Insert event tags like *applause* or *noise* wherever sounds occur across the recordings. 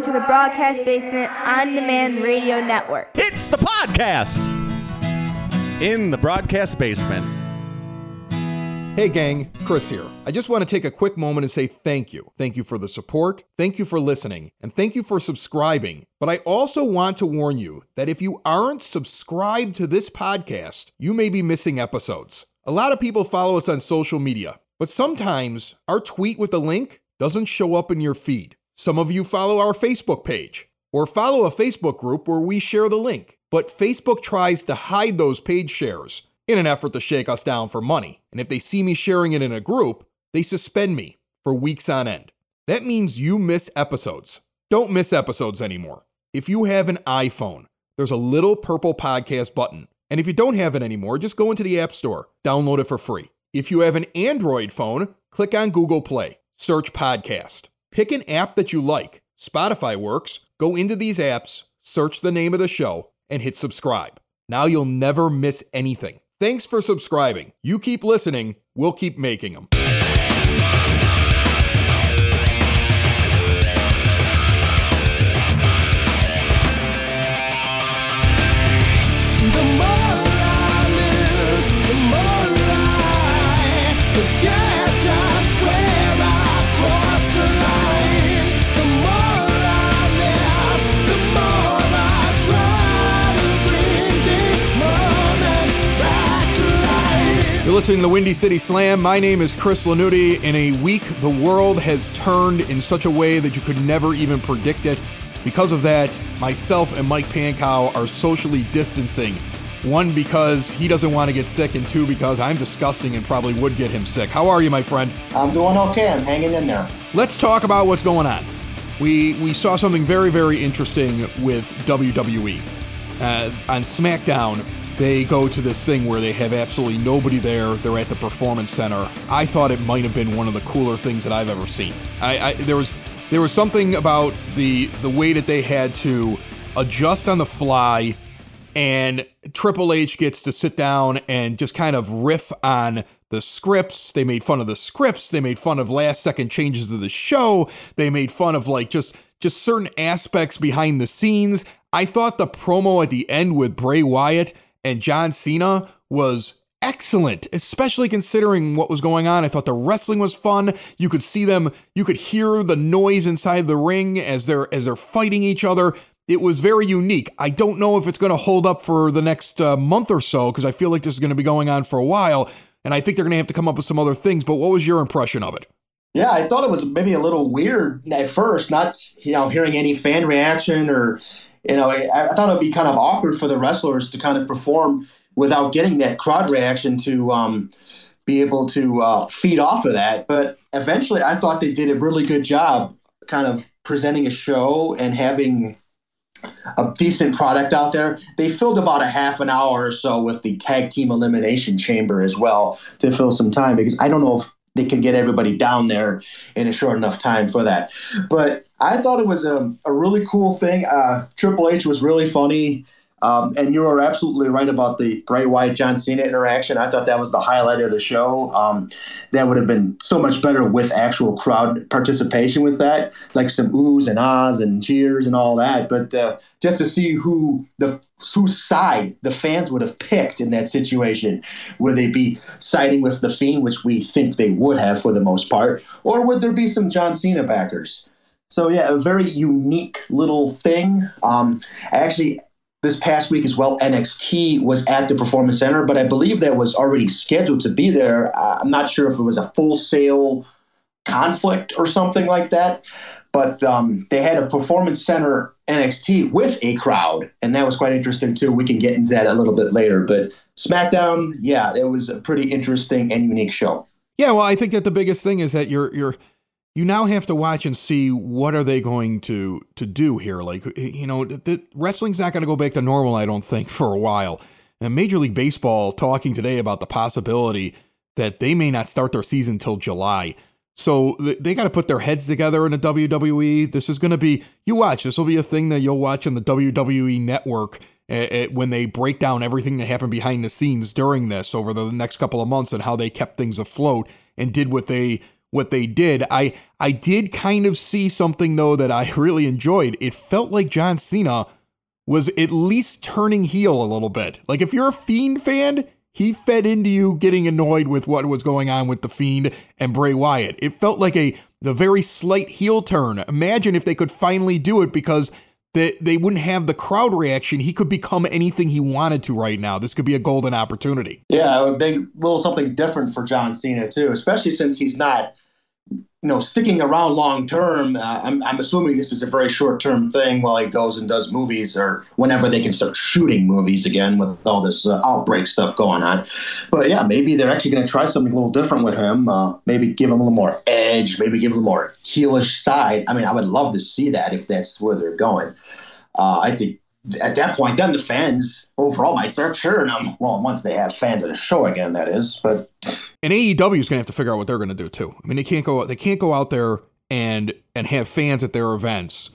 listening to the Broadcast Basement On Demand Radio Network. It's the podcast in the broadcast basement. Hey, gang, Chris here. I just want to take a quick moment and say thank you. Thank you for the support, thank you for listening, and thank you for subscribing. But I also want to warn you that if you aren't subscribed to this podcast, you may be missing episodes. A lot of people follow us on social media, but sometimes our tweet with the link doesn't show up in your feed. Some of you follow our Facebook page or follow a Facebook group where we share the link. But Facebook tries to hide those page shares in an effort to shake us down for money. And if they see me sharing it in a group, they suspend me for weeks on end. That means you miss episodes. Don't miss episodes anymore. If you have an iPhone, there's a little purple podcast button. And if you don't have it anymore, just go into the App Store, download it for free. If you have an Android phone, click on Google Play, search podcast. Pick an app that you like. Spotify works. Go into these apps, search the name of the show, and hit subscribe. Now you'll never miss anything. Thanks for subscribing. You keep listening, we'll keep making them. Listening to the Windy City Slam. My name is Chris Lanuti. In a week, the world has turned in such a way that you could never even predict it. Because of that, myself and Mike Pankow are socially distancing. One, because he doesn't want to get sick, and two, because I'm disgusting and probably would get him sick. How are you, my friend? I'm doing okay. I'm hanging in there. Let's talk about what's going on. We we saw something very very interesting with WWE uh, on SmackDown. They go to this thing where they have absolutely nobody there. They're at the Performance Center. I thought it might have been one of the cooler things that I've ever seen. I, I there was there was something about the the way that they had to adjust on the fly and Triple H gets to sit down and just kind of riff on the scripts. They made fun of the scripts. They made fun of last second changes of the show. They made fun of like just just certain aspects behind the scenes. I thought the promo at the end with Bray Wyatt and John Cena was excellent, especially considering what was going on. I thought the wrestling was fun. You could see them, you could hear the noise inside the ring as they're as they're fighting each other. It was very unique. I don't know if it's going to hold up for the next uh, month or so because I feel like this is going to be going on for a while, and I think they're going to have to come up with some other things. But what was your impression of it? Yeah, I thought it was maybe a little weird at first, not you know hearing any fan reaction or you know I, I thought it would be kind of awkward for the wrestlers to kind of perform without getting that crowd reaction to um, be able to uh, feed off of that. But eventually, I thought they did a really good job, kind of presenting a show and having a decent product out there. They filled about a half an hour or so with the tag team elimination chamber as well to fill some time because I don't know if they could get everybody down there in a short enough time for that. But I thought it was a, a really cool thing. Uh, Triple H was really funny. Um, and you were absolutely right about the Bray Wyatt John Cena interaction. I thought that was the highlight of the show. Um, that would have been so much better with actual crowd participation with that, like some oohs and ahs and cheers and all that. But uh, just to see who the whose side the fans would have picked in that situation, would they be siding with the Fiend, which we think they would have for the most part, or would there be some John Cena backers? So yeah, a very unique little thing. Um, actually this past week as well, NXT was at the Performance Center, but I believe that was already scheduled to be there. Uh, I'm not sure if it was a Full Sail conflict or something like that, but um, they had a Performance Center NXT with a crowd, and that was quite interesting too. We can get into that a little bit later, but SmackDown, yeah, it was a pretty interesting and unique show. Yeah, well, I think that the biggest thing is that you're you're you now have to watch and see what are they going to to do here. Like you know, the, wrestling's not going to go back to normal. I don't think for a while. And Major League Baseball talking today about the possibility that they may not start their season till July. So they got to put their heads together in the WWE. This is going to be you watch. This will be a thing that you'll watch on the WWE network when they break down everything that happened behind the scenes during this over the next couple of months and how they kept things afloat and did what they what they did. I I did kind of see something though that I *laughs* really enjoyed. It felt like John Cena was at least turning heel a little bit. Like if you're a Fiend fan, he fed into you getting annoyed with what was going on with the Fiend and Bray Wyatt. It felt like a the very slight heel turn. Imagine if they could finally do it because they, they wouldn't have the crowd reaction. He could become anything he wanted to right now. This could be a golden opportunity. Yeah, a big little something different for John Cena too, especially since he's not you know, sticking around long term, uh, I'm, I'm assuming this is a very short term thing while he goes and does movies or whenever they can start shooting movies again with all this uh, outbreak stuff going on. But yeah, maybe they're actually going to try something a little different with him. Uh, maybe give him a little more edge, maybe give him a more heelish side. I mean, I would love to see that if that's where they're going. Uh, I think at that point, then the fans overall might start cheering them. Well, once they have fans at a show again, that is. But and AEW is going to have to figure out what they're going to do too. I mean, they can't go they can't go out there and and have fans at their events.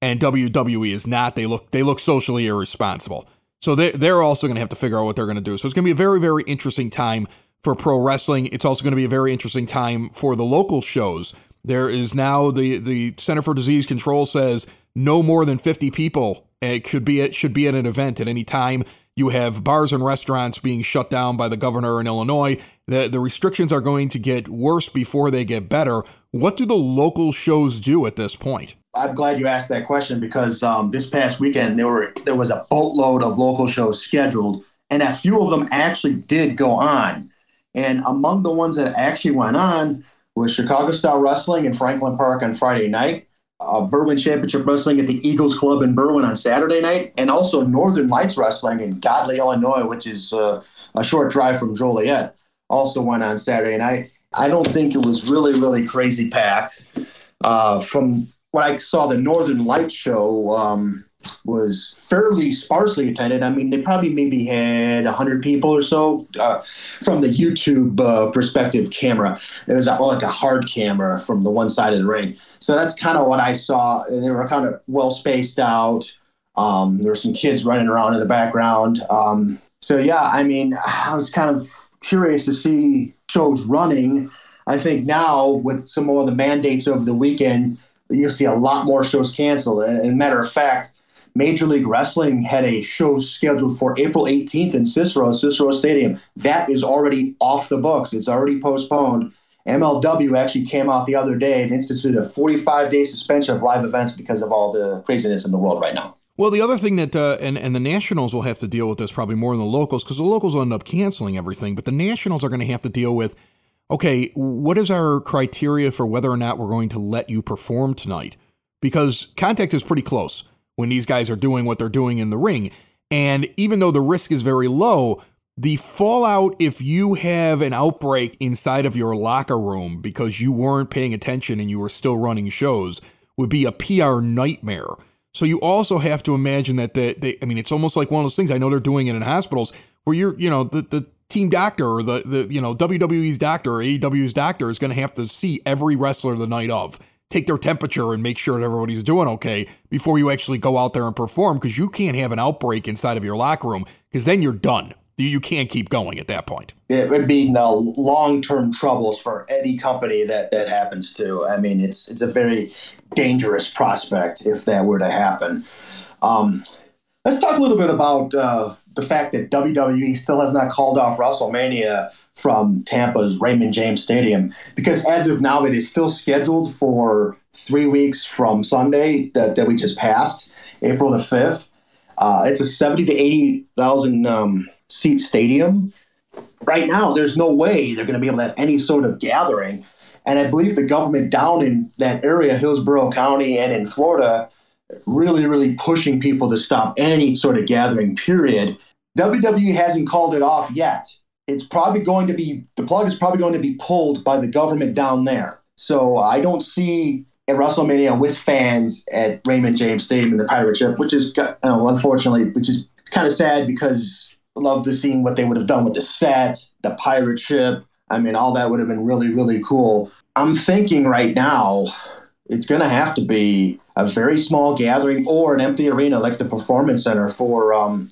And WWE is not. They look they look socially irresponsible. So they they're also going to have to figure out what they're going to do. So it's going to be a very very interesting time for pro wrestling. It's also going to be a very interesting time for the local shows. There is now the the Center for Disease Control says no more than 50 people it could be it should be at an event at any time. You have bars and restaurants being shut down by the governor in Illinois. The the restrictions are going to get worse before they get better. What do the local shows do at this point? I'm glad you asked that question because um, this past weekend there were there was a boatload of local shows scheduled, and a few of them actually did go on. And among the ones that actually went on was Chicago Style Wrestling in Franklin Park on Friday night, uh, Berwyn Championship Wrestling at the Eagles Club in Berwyn on Saturday night, and also Northern Lights Wrestling in Godley, Illinois, which is uh, a short drive from Joliet, also went on Saturday night. I don't think it was really, really crazy packed. Uh, from what I saw, the Northern Lights show um, was fairly sparsely attended. I mean, they probably maybe had 100 people or so uh, from the YouTube uh, perspective camera. It was uh, like a hard camera from the one side of the ring. So that's kind of what I saw. They were kind of well spaced out. Um, there were some kids running around in the background. Um, so yeah, I mean, I was kind of curious to see shows running. I think now with some more of the mandates over the weekend, you'll see a lot more shows canceled. And, and matter of fact, Major League Wrestling had a show scheduled for April 18th in Cicero, Cicero Stadium. That is already off the books. It's already postponed. MLW actually came out the other day and instituted a 45 day suspension of live events because of all the craziness in the world right now. Well, the other thing that, uh, and, and the Nationals will have to deal with this probably more than the locals because the locals will end up canceling everything, but the Nationals are going to have to deal with okay, what is our criteria for whether or not we're going to let you perform tonight? Because contact is pretty close when these guys are doing what they're doing in the ring. And even though the risk is very low, the fallout if you have an outbreak inside of your locker room because you weren't paying attention and you were still running shows would be a PR nightmare. So you also have to imagine that they, they I mean, it's almost like one of those things. I know they're doing it in hospitals where you're, you know, the, the team doctor or the, the, you know, WWE's doctor or AEW's doctor is going to have to see every wrestler the night of take their temperature and make sure that everybody's doing okay before you actually go out there and perform because you can't have an outbreak inside of your locker room because then you're done. You can't keep going at that point. It would be no long-term troubles for any company that that happens to. I mean, it's it's a very dangerous prospect if that were to happen. Um, let's talk a little bit about uh, the fact that WWE still has not called off WrestleMania from Tampa's Raymond James Stadium because as of now it is still scheduled for three weeks from Sunday that, that we just passed, April the 5th. Uh, it's a 70 to 80,000 um, seat stadium. Right now, there's no way they're going to be able to have any sort of gathering. And I believe the government down in that area, Hillsborough County and in Florida, really, really pushing people to stop any sort of gathering, period. WWE hasn't called it off yet it's probably going to be the plug is probably going to be pulled by the government down there. So I don't see a WrestleMania with fans at Raymond James Stadium in the pirate ship, which is you know, unfortunately, which is kind of sad because I love to see what they would have done with the set, the pirate ship. I mean, all that would have been really, really cool. I'm thinking right now it's going to have to be a very small gathering or an empty arena like the Performance Center for um,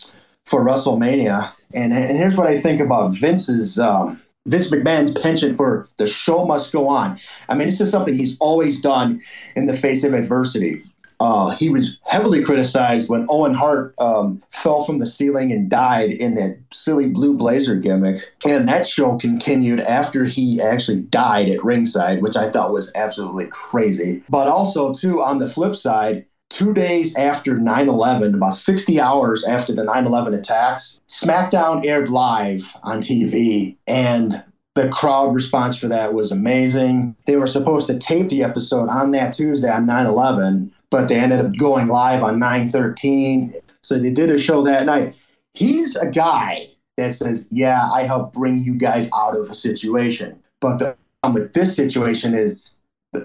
for WrestleMania. And, and here's what I think about Vince's um, Vince McMahon's penchant for the show must go on. I mean, this is something he's always done in the face of adversity. Uh, he was heavily criticized when Owen Hart um, fell from the ceiling and died in that silly blue blazer gimmick. And that show continued after he actually died at ringside, which I thought was absolutely crazy. But also, too, on the flip side, two days after 9 11, about 60 hours after the 9 11 attacks, SmackDown aired live on TV. And the crowd response for that was amazing. They were supposed to tape the episode on that Tuesday on 9 11, but they ended up going live on 9 13. So they did a show that night. He's a guy that says, Yeah, I helped bring you guys out of a situation. But the problem with this situation is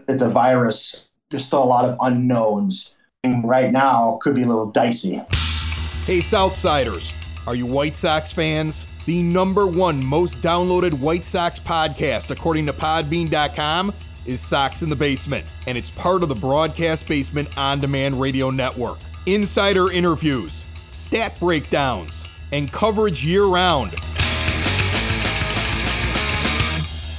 it's a virus. There's still a lot of unknowns. Right now could be a little dicey. Hey, Southsiders, are you White Sox fans? The number one most downloaded White Sox podcast, according to Podbean.com, is Sox in the Basement, and it's part of the Broadcast Basement On Demand Radio Network. Insider interviews, stat breakdowns, and coverage year round.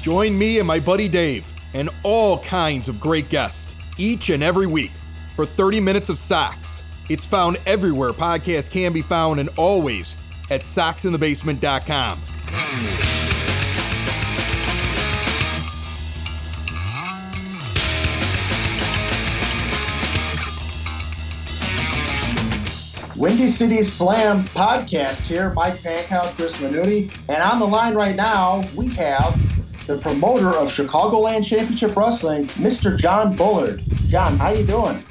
Join me and my buddy Dave and all kinds of great guests each and every week for 30 minutes of socks. It's found everywhere podcasts can be found and always at soxinthebasement.com. Windy City Slam podcast here. Mike Pankow, Chris Lanuti. And on the line right now, we have the promoter of Chicagoland Championship Wrestling, Mr. John Bullard. John, how you doing?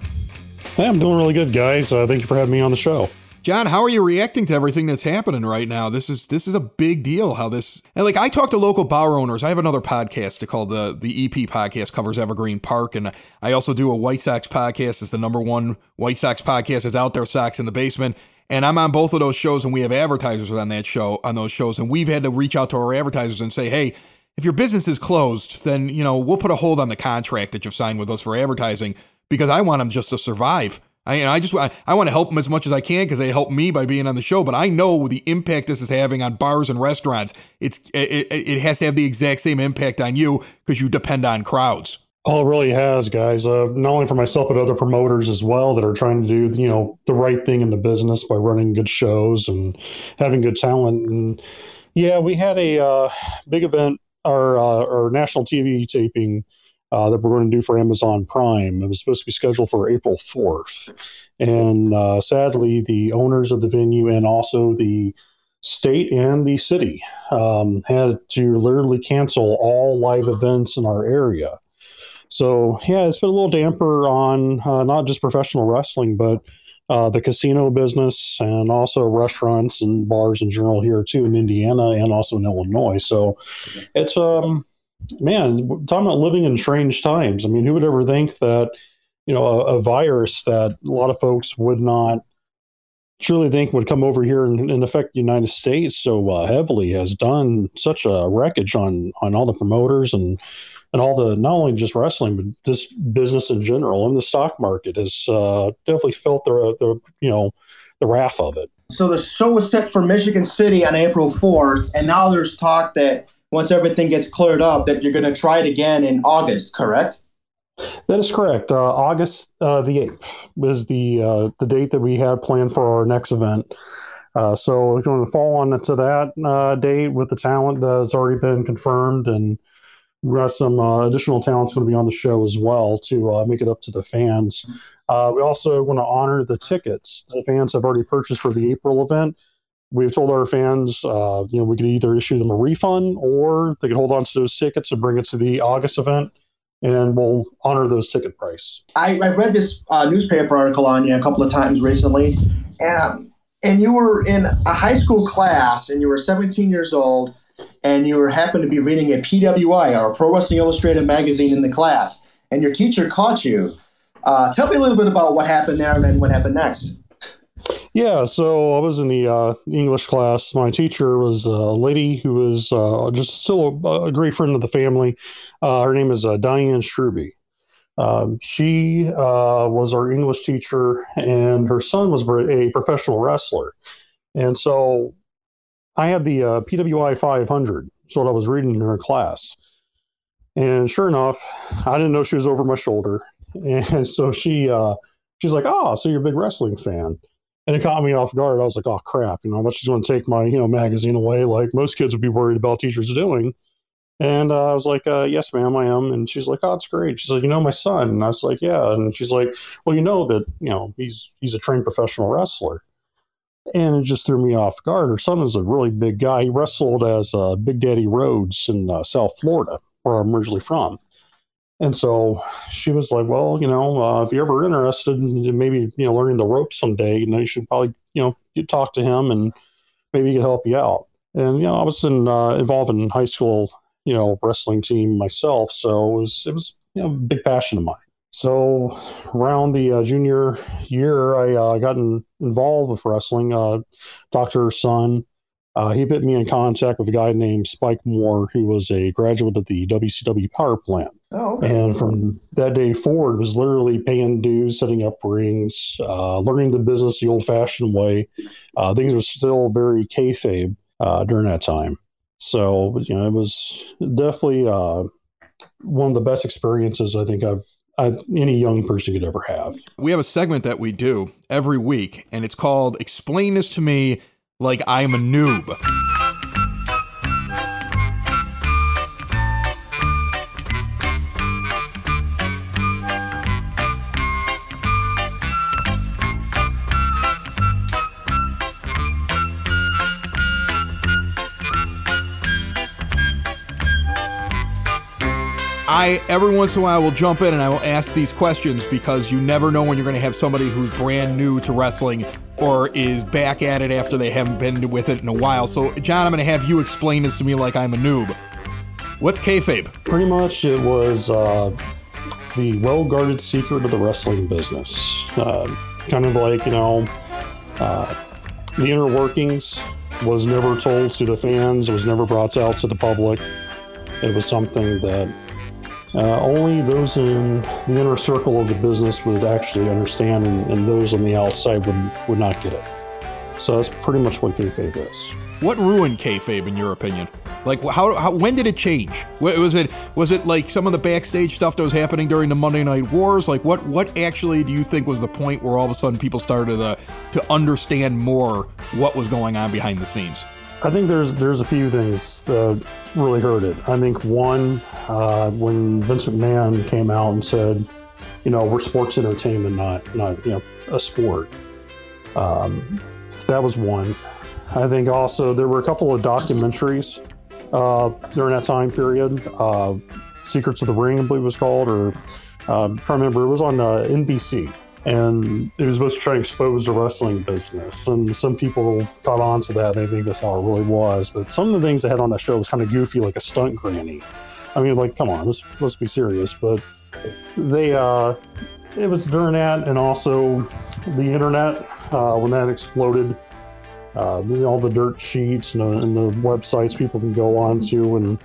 Hey, I'm doing really good, guys. Uh, thank you for having me on the show. John, how are you reacting to everything that's happening right now? This is this is a big deal. How this and like I talk to local bar owners. I have another podcast called the the EP podcast covers Evergreen Park, and I also do a White Sox podcast. It's the number one White Sox podcast. It's out there, Sox in the basement. And I'm on both of those shows, and we have advertisers on that show on those shows, and we've had to reach out to our advertisers and say, hey, if your business is closed, then you know we'll put a hold on the contract that you've signed with us for advertising because I want them just to survive. I, I just I, I want to help them as much as I can because they help me by being on the show. But I know the impact this is having on bars and restaurants. It's it, it has to have the exact same impact on you because you depend on crowds. Oh, it really has, guys. Uh, not only for myself, but other promoters as well that are trying to do you know the right thing in the business by running good shows and having good talent. And yeah, we had a uh, big event, our uh, our national TV taping uh, that we're going to do for Amazon Prime. It was supposed to be scheduled for April 4th. And uh, sadly, the owners of the venue and also the state and the city um, had to literally cancel all live events in our area. So, yeah, it's been a little damper on uh, not just professional wrestling, but uh, the casino business and also restaurants and bars in general here too in Indiana and also in Illinois. So it's um man, talking about living in strange times. I mean, who would ever think that, you know, a, a virus that a lot of folks would not truly think would come over here and, and affect the United States so uh, heavily has done such a wreckage on on all the promoters and and all the not only just wrestling but just business in general and the stock market has uh, definitely felt the the you know the wrath of it. So the show was set for Michigan City on April 4th, and now there's talk that once everything gets cleared up that you're going to try it again in August, correct? That is correct. Uh, August uh, the eighth was the uh, the date that we had planned for our next event. Uh, so we're going to fall on to that uh, date with the talent that has already been confirmed, and we got some uh, additional talents going to be on the show as well to make it up to the fans. we also want to honor the tickets the fans have already purchased for the April event we've told our fans, uh, you know, we could either issue them a refund or they could hold on to those tickets and bring it to the August event, and we'll honor those ticket price. I, I read this uh, newspaper article on you a couple of times recently, and and you were in a high school class, and you were 17 years old, and you were happened to be reading a PWI or a Pro Wrestling Illustrated magazine in the class, and your teacher caught you. Uh, tell me a little bit about what happened there, and then what happened next. Yeah, so I was in the uh, English class. My teacher was a lady who was uh, just still a, a, great friend of the family. Uh, her name is uh, Diane Struby. Um, she uh, was our English teacher, and her son was a professional wrestler. And so I had the uh, PWI 500. so what I was reading in her class. And sure enough, I didn't know she was over my shoulder. *laughs* And so she she's like, "Oh, so you're a big wrestling fan?" And it caught me off guard. I was like, "Oh crap!" You know, but she's going to take my you know magazine away, like most kids would be worried about teachers doing. And uh, I was like, uh, "Yes, ma'am, I am." And she's like, "Oh, it's great." She's like, "You know my son?" And I was like, "Yeah." And she's like, "Well, you know that you know he's he's a trained professional wrestler." And it just threw me off guard. Her son is a really big guy. He wrestled as uh, Big Daddy Rhodes in uh, South Florida, where I'm originally from. And so she was like, "Well, you know, uh, if you're ever interested in maybe you know learning the ropes someday, you know, you should probably you know you talk to him and maybe he could help you out." And you know, I was in, uh, involved in high school, you know, wrestling team myself, so it was it was you know a big passion of mine. So around the uh, junior year, I uh, got in, involved with wrestling. Uh, her son. Uh, he put me in contact with a guy named Spike Moore, who was a graduate of the WCW power plant. Oh, okay. And from that day forward, was literally paying dues, setting up rings, uh, learning the business the old-fashioned way. Uh, things were still very kayfabe uh, during that time. So you know, it was definitely uh, one of the best experiences I think I've, i any young person could ever have. We have a segment that we do every week, and it's called Explain This to Me Like I'm a Noob. I every once in a while will jump in and I will ask these questions because you never know when you're going to have somebody who's brand new to wrestling or is back at it after they haven't been with it in a while. So, John, I'm going to have you explain this to me like I'm a noob. What's kayfabe? Pretty much, it was uh, the well-guarded secret of the wrestling business. Uh, kind of like you know, uh, the inner workings was never told to the fans. It was never brought out to the public. It was something that uh, only those in the inner circle of the business would actually understand, and, and those on the outside would would not get it. So that's pretty much what kayfabe is. What ruined kayfabe in your opinion? Like how, how when did it change? Was it was it like some of the backstage stuff that was happening during the Monday Night Wars? Like what what actually do you think was the point where all of a sudden people started to to understand more what was going on behind the scenes? I think there's there's a few things that really hurt it. I think one, uh, when Vince McMahon came out and said, you know, we're sports entertainment, not not you know a sport. Um, that was one. I think also there were a couple of documentaries uh, during that time period. Uh, Secrets of the Ring, I believe it was called, or uh, to remember. It was on uh, NBC and it was supposed to try to expose the wrestling business. And some people caught on to that. They think that's how it really was. But some of the things they had on that show was kind of goofy, like a stunt granny. I mean, like, come on, let's let's be serious. But they, uh, it was during that, and also the internet uh, when that exploded. Uh, all the dirt sheets and, the- and the websites people can go on to, and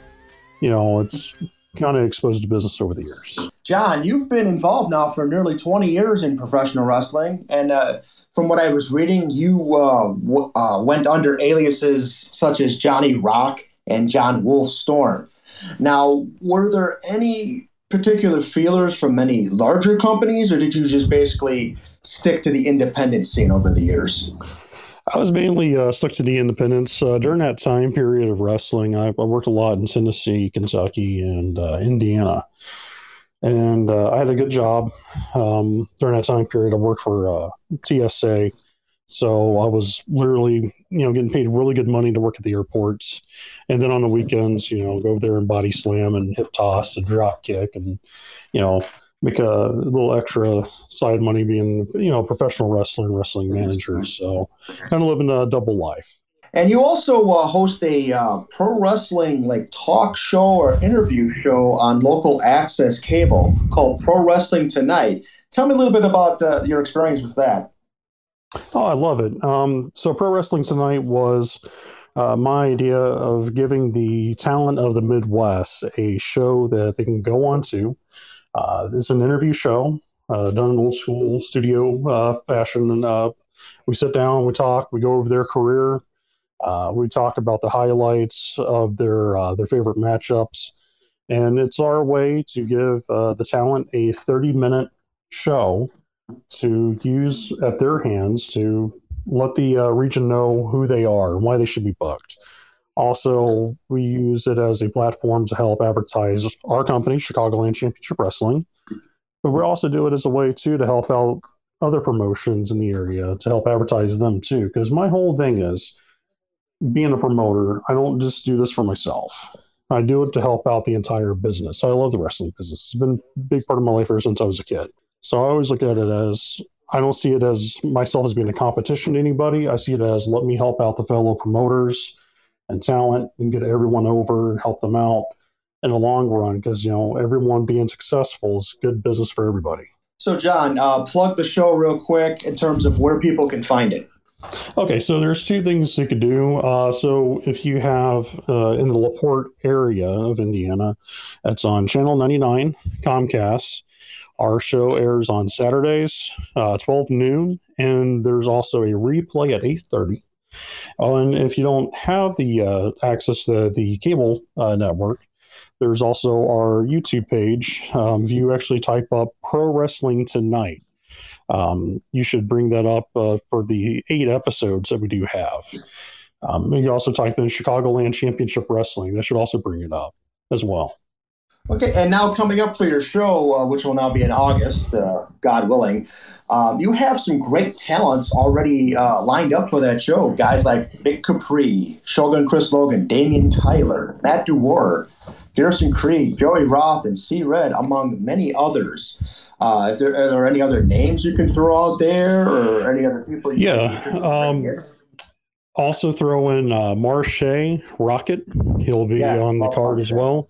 you know, it's kind of exposed to business over the years. John, you've been involved now for nearly 20 years in professional wrestling, and uh, from what I was reading, you uh, w- uh, went under aliases such as Johnny Rock and John Wolf Storm. Now, were there any particular feelers from any larger companies, or did you just basically stick to the independent scene over the years? I was mainly uh, stuck to the independents. Uh, during that time period of wrestling, I, I worked a lot in Tennessee, Kentucky, and uh, Indiana. And uh, I had a good job um, during that time period. I worked for uh, TSA. So I was literally, you know, getting paid really good money to work at the airports. And then on the weekends, you know, go over there and body slam and hip toss and drop kick and, you know, make a little extra side money being, you know, a professional wrestler and wrestling manager. So kind of living a double life. And you also uh, host a uh, pro wrestling like talk show or interview show on local access cable called Pro Wrestling Tonight. Tell me a little bit about uh, your experience with that. Oh, I love it. Um, so, Pro Wrestling Tonight was uh, my idea of giving the talent of the Midwest a show that they can go on to. Uh, it's an interview show uh, done in old school studio uh, fashion. And uh, we sit down, we talk, we go over their career, Uh, we talk about the highlights of their uh, their favorite matchups, and it's our way to give the talent a 30 minute show to use at their hands to let the region know who they are and why they should be booked. Also, we use it as a platform to help advertise our company, Chicagoland Championship Wrestling. But we also do it as a way too to help out other promotions in the area to help advertise them too. Because my whole thing is being a promoter, I don't just do this for myself. I do it to help out the entire business. I love the wrestling business. It's been a big part of my life ever since I was a kid. So I always look at it as I don't see it as myself as being a competition to anybody. I see it as let me help out the fellow promoters and talent and get everyone over and help them out in the long run because you know everyone being successful is good business for everybody. So, John, uh, plug the show real quick in terms of where people can find it. Okay, so there's two things you could do. Uh, so if you have uh, in the Laporte area of Indiana, it's on Channel 99 Comcast. Our show airs on Saturdays, uh, 12 noon, and there's also a replay at 8:30. Oh, and if you don't have the uh, access to the cable uh, network, there's also our YouTube page. Um, if you actually type up Pro Wrestling Tonight, um, you should bring that up uh, for the eight episodes that we do have. Um, you also type in Chicagoland Championship Wrestling. That should also bring it up as well. Okay, and now coming up for your show, uh, which will now be in August, uh, God willing, um, you have some great talents already uh, lined up for that show. Guys like Vic Capri, Shogun Chris Logan, Damian Tyler, Matt Dewar, Garrison Creed, Joey Roth, and C Red, among many others. Uh, if there, are there any other names you can throw out there, or any other people? You Yeah, can um. Also throw in uh, Marche Rocket. He'll be Yes, on the card as well.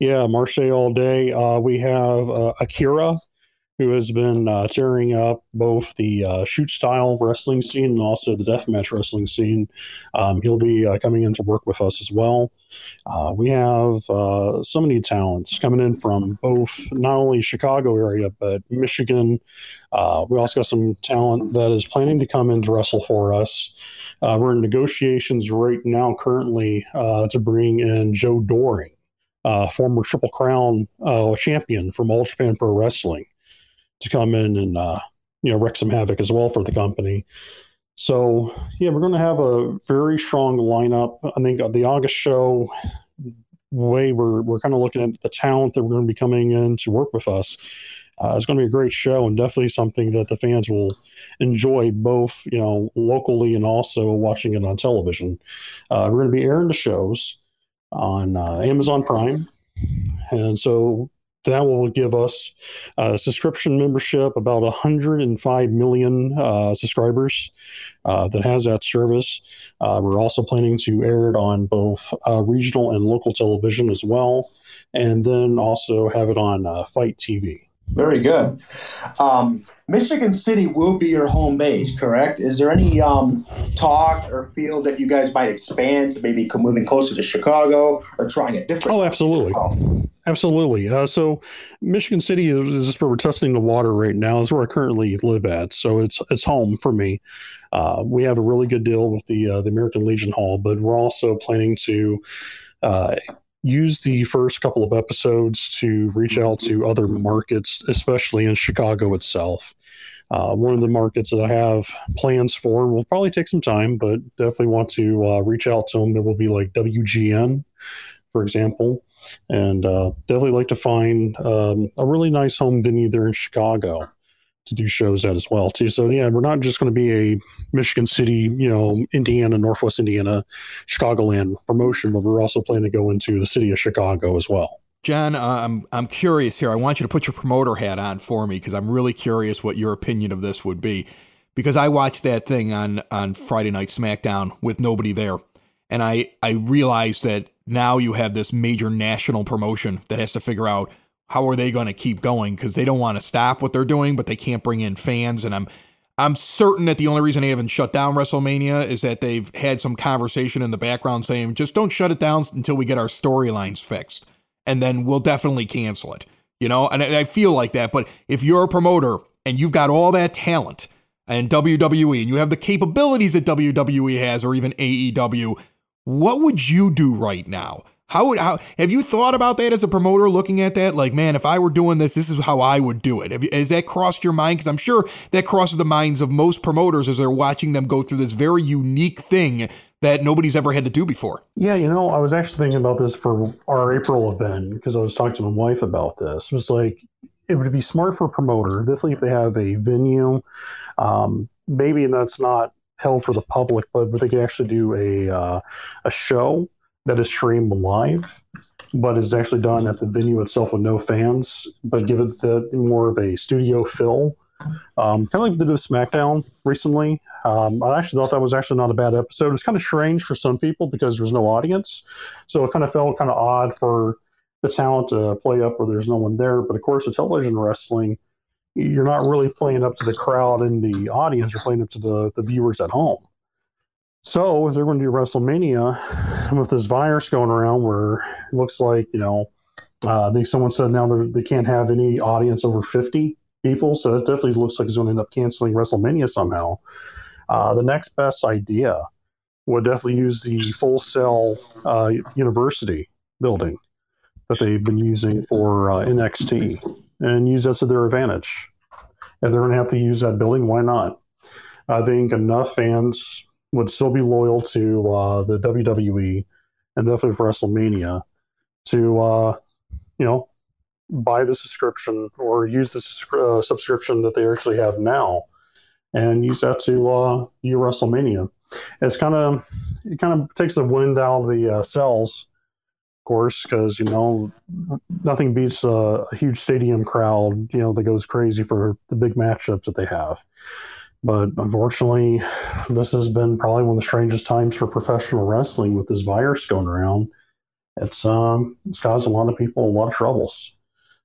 Yeah, Marche all day. Uh, we have uh, Akira, who has been uh, tearing up both the uh, shoot style wrestling scene and also the deathmatch wrestling scene. Um, he'll be uh, coming in to work with us as well. Uh, we have uh, so many talents coming in from both not only Chicago area but Michigan. Uh, we also got some talent that is planning to come in to wrestle for us. We're in negotiations right now, currently, to bring in Joe Doering, uh, former Triple Crown uh, champion from All Japan Pro Wrestling, to come in and uh, you know wreak some havoc as well for the company. So yeah, we're going to have a very strong lineup. I think the August show way we're we're kind of looking at the talent that we're going to be coming in to work with us. Uh, it's going to be a great show and definitely something that the fans will enjoy both you know locally and also watching it on television. Uh, we're going to be airing the shows on uh, Amazon Prime, and so that will give us a subscription membership about 105 million uh, subscribers uh, that has that service. Uh, we're also planning to air it on both uh, regional and local television as well, and then also have it on uh, FITE TV. Very good. Um, Michigan City will be your home base, correct? Is there any um, talk or feel that you guys might expand to maybe moving closer to Chicago or trying a different? Oh, absolutely. Absolutely. Uh, so, Michigan City is, is just where we're testing the water right now. Is where I currently live at. So it's it's home for me. Uh, we have a really good deal with the uh, the American Legion Hall, but we're also planning to uh, use the first couple of episodes to reach out to other markets, especially in Chicago itself. Uh, one of the markets that I have plans for will probably take some time, but definitely want to uh, reach out to them. It will be like WGN, for example, and uh, definitely like to find um, a really nice home venue there in Chicago to do shows at as well too. So yeah, we're not just going to be a Michigan City, you know, Indiana, Northwest Indiana, Chicagoland promotion, but we're also planning to go into the city of Chicago as well. John, uh, I'm I'm curious here. I want you to put your promoter hat on for me because I'm really curious what your opinion of this would be. Because I watched that thing on on Friday Night SmackDown with nobody there, and I I realized that now you have this major national promotion that has to figure out how are they going to keep going because they don't want to stop what they're doing, but they can't bring in fans. And I'm I'm certain that the only reason they haven't shut down WrestleMania is that they've had some conversation in the background saying just don't shut it down until we get our storylines fixed and then we'll definitely cancel it. You know, and I, I feel like that. But if you're a promoter and you've got all that talent, and WWE, and you have the capabilities that WWE has, or even AEW, what would you do right now? How would how have you thought about that as a promoter looking at that? Like, man, if I were doing this, this is how I would do it. Have you, has that crossed your mind? Because I'm sure that crosses the minds of most promoters as they're watching them go through this very unique thing that nobody's ever had to do before. Yeah, you know, I was actually thinking about this for our April event because I was talking to my wife about this. It was like it would be smart for a promoter, definitely if they have a venue, um, maybe that's not held for the public, but, they could actually do a uh, a show that is streamed live, but is actually done at the venue itself with no fans, but give it the more of a studio feel. Um, kind of like we did SmackDown recently. Um, I actually thought that was actually not a bad episode. It was kind of strange for some people because there was no audience, so it kind of felt kind of odd for the talent to play up where there's no one there. But of course, with television wrestling, you're not really playing up to the crowd in the audience. You're playing up to the, the viewers at home. So if they're going to do WrestleMania with this virus going around, where it looks like you know, uh, I think someone said now they can't have any audience over 50 people. So that definitely looks like it's going to end up canceling WrestleMania somehow. Uh, the next best idea would definitely use the Full Sail uh, University building that they've been using for uh, NXT and use that to their advantage. If they're going to have to use that building, why not? I think enough fans would still be loyal to uh, the WWE and definitely for WrestleMania to, uh, you know, buy the subscription or use the uh, subscription that they actually have now and use that to uh, WrestleMania. It's kind of it kind of takes the wind out of the uh, sails, of course, because you know nothing beats a huge stadium crowd, you know, that goes crazy for the big matchups that they have. But unfortunately, this has been probably one of the strangest times for professional wrestling with this virus going around. It's um it's caused a lot of people a lot of troubles.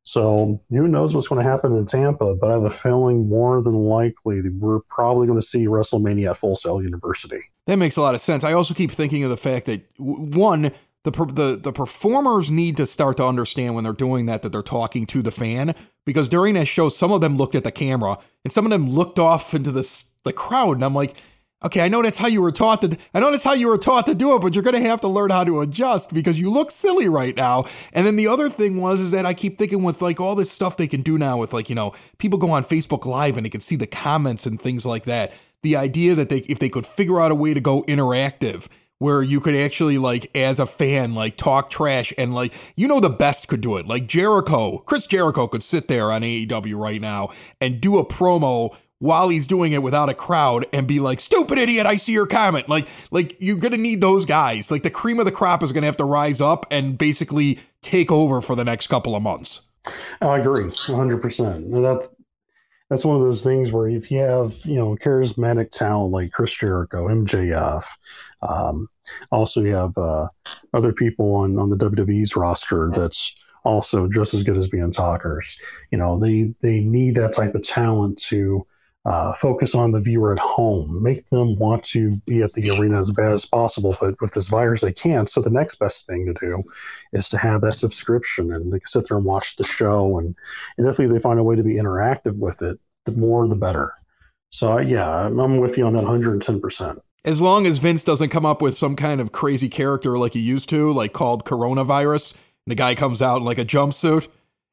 So who knows what's going to happen in Tampa? But I have a feeling more than likely we're probably going to see WrestleMania at Full Sail University. That makes a lot of sense. I also keep thinking of the fact that one, the the the performers need to start to understand when they're doing that that they're talking to the fan because during that show, some of them looked at the camera and some of them looked off into the the crowd, and I'm like. Okay, I know that's how you were taught to. I know that's how you were taught to do it, but you're going to have to learn how to adjust because you look silly right now. And then the other thing was is that I keep thinking with like all this stuff they can do now with like you know people go on Facebook Live and they can see the comments and things like that. The idea that they if they could figure out a way to go interactive where you could actually like as a fan like talk trash and like you know the best could do it. Like Jericho Chris Jericho could sit there on AEW right now and do a promo while he's doing it without a crowd and be like stupid idiot I see your comment. Like like you're to need those guys. Like the cream of the crop is to have to rise up and basically take over for the next couple of months. I agree, 100%. That that's one of those things where if you have you know charismatic talent like Chris Jericho, MJF, um, also you have uh, other people on on the WWE's roster that's also just as good as being talkers. You know, they they need that type of talent to uh, focus on the viewer at home, make them want to be at the arena as bad as possible. But with this virus, they can't. So the next best thing to do is to have that subscription and they can sit there and watch the show. And, and definitely, they find a way to be interactive with it, the more the better. So yeah, I'm I'm with you on that 110. percent as long as Vince doesn't come up with some kind of crazy character like he used to, like called coronavirus, and the guy comes out in like a jumpsuit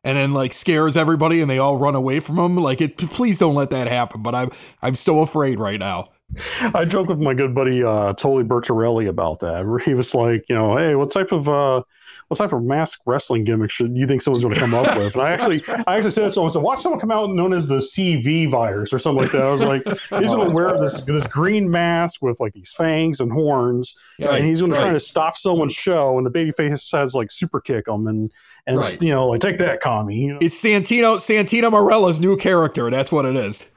and then like scares everybody and they all run away from him. Like it please don't let that happen. But I'm I'm so afraid right now. I joke with my good buddy uh, Tolly Bertarelli about that. Where he was like, you know, hey, what type of uh, what type of mask wrestling gimmick should you think someone's going to come up with? And I actually, I actually said to someone, "So watch someone come out known as the CV virus or something like that." I was like, he's going to wear this this green mask with like these fangs and horns, Right, and he's going to try to stop someone's show, and the baby face has like super kick him, and and Right. you know, like take that, commie. You know? It's Santino Santino Marella's new character. That's what it is.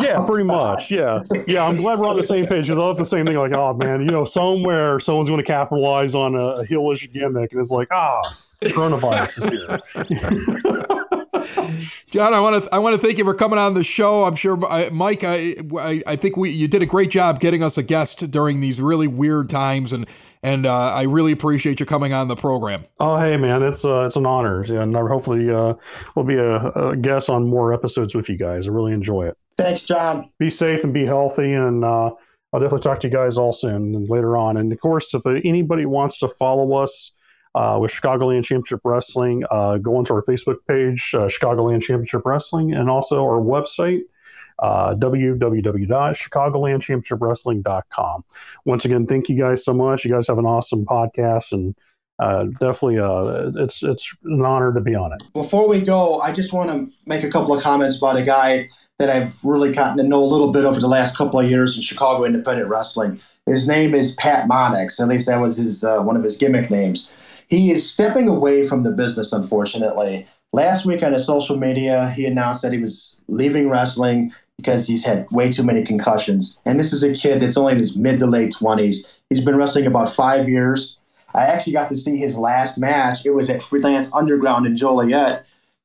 Yeah, *laughs* pretty much. Yeah, yeah. I'm glad we're on the same page. Because I thought the same thing. Like, oh man, you know, somewhere someone's going to capitalize on a, a heelish gimmick, and it's like, ah, coronavirus is here. *laughs* John, I want to I want to thank you for coming on the show. I'm sure I, Mike, I, I I think we you did a great job getting us a guest during these really weird times, and and uh, I really appreciate you coming on the program. oh, hey man, it's uh, it's an honor, and uh, hopefully uh, we'll be a, a guest on more episodes with you guys. I really enjoy it. Thanks, John. Be safe and be healthy, and uh, I'll definitely talk to you guys all soon and later on. And of course, if anybody wants to follow us uh, with Chicagoland Championship Wrestling, uh, go onto our Facebook page, uh, Chicagoland Championship Wrestling, and also our website, uh, www.chicagolandchampionshipwrestling.com. Once again, thank you guys so much. You guys have an awesome podcast, and uh, definitely, uh, it's it's an honor to be on it. Before we go, I just want to make a couple of comments about a guy that I've really gotten to know a little bit over the last couple of years in Chicago independent wrestling. His name is Pat Monix. At least that was his uh, one of his gimmick names. He is stepping away from the business, unfortunately. Last week on his social media, he announced that he was leaving wrestling because he's had way too many concussions. And this is a kid that's only in his mid to late 20s. He's been wrestling about five years. I actually got to see his last match. It was at Freelance Underground in Joliet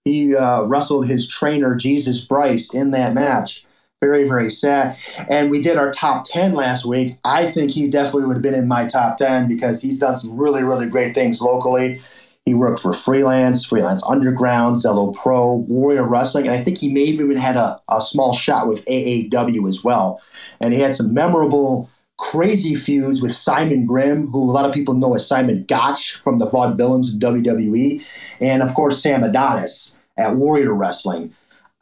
he uh, wrestled his trainer Jesus Bryce in that match. Very, very sad. And we did our top 10 last week. I think he definitely would have been in my top 10 because he's done some really, really great things locally. He worked for Freelance, Freelance Underground, Zelo Pro, Warrior Wrestling, and I think he may have even had a, a small shot with AAW as well. And he had some memorable, crazy feuds with Simon Grimm, who a lot of people know as Simon Gotch from the Vaudevillains of WWE, and of course Sam Adonis at Warrior Wrestling.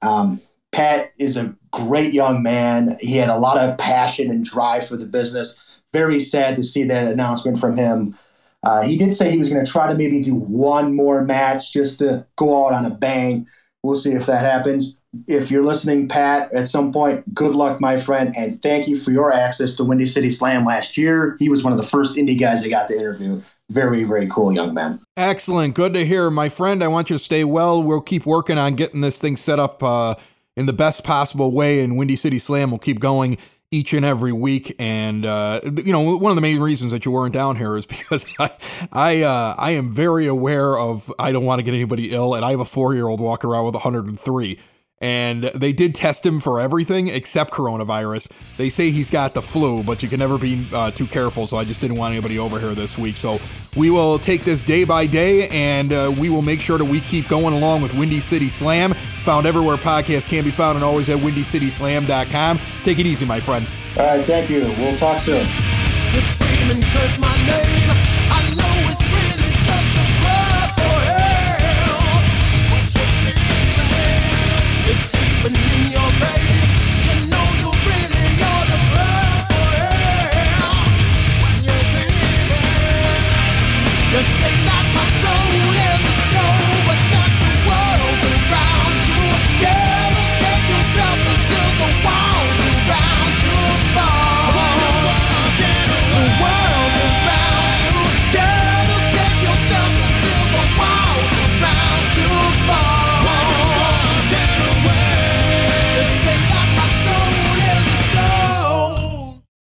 Um, Pat is a great young man. He had a lot of passion and drive for the business. Very sad to see that announcement from him. Uh, he did say he was going to try to maybe do one more match just to go out on a bang. We'll see if that happens. If you're listening, Pat, at some point, good luck, my friend, and thank you for your access to Windy City Slam last year. He was one of the first indie guys I got to interview very, very cool young man. Excellent. Good to hear. My friend, I want you to stay well. We'll keep working on getting this thing set up uh, in the best possible way, and Windy City Slam will keep going each and every week. And uh, you know, one of the main reasons that you weren't down here is *laughs* because I, I, uh, I am very aware of I don't want to get anybody ill, and I have a four year old walking around with 103 and they did test him for everything except coronavirus. They say he's got the flu, but you can never be uh, too careful. So I just didn't want anybody over here this week. So we will take this day by day, and uh, we will make sure that we keep going along with Windy City Slam. Found everywhere podcasts can be found, and always at WindyCitySlam.com. Take it easy, my friend. All right, thank you. We'll talk soon.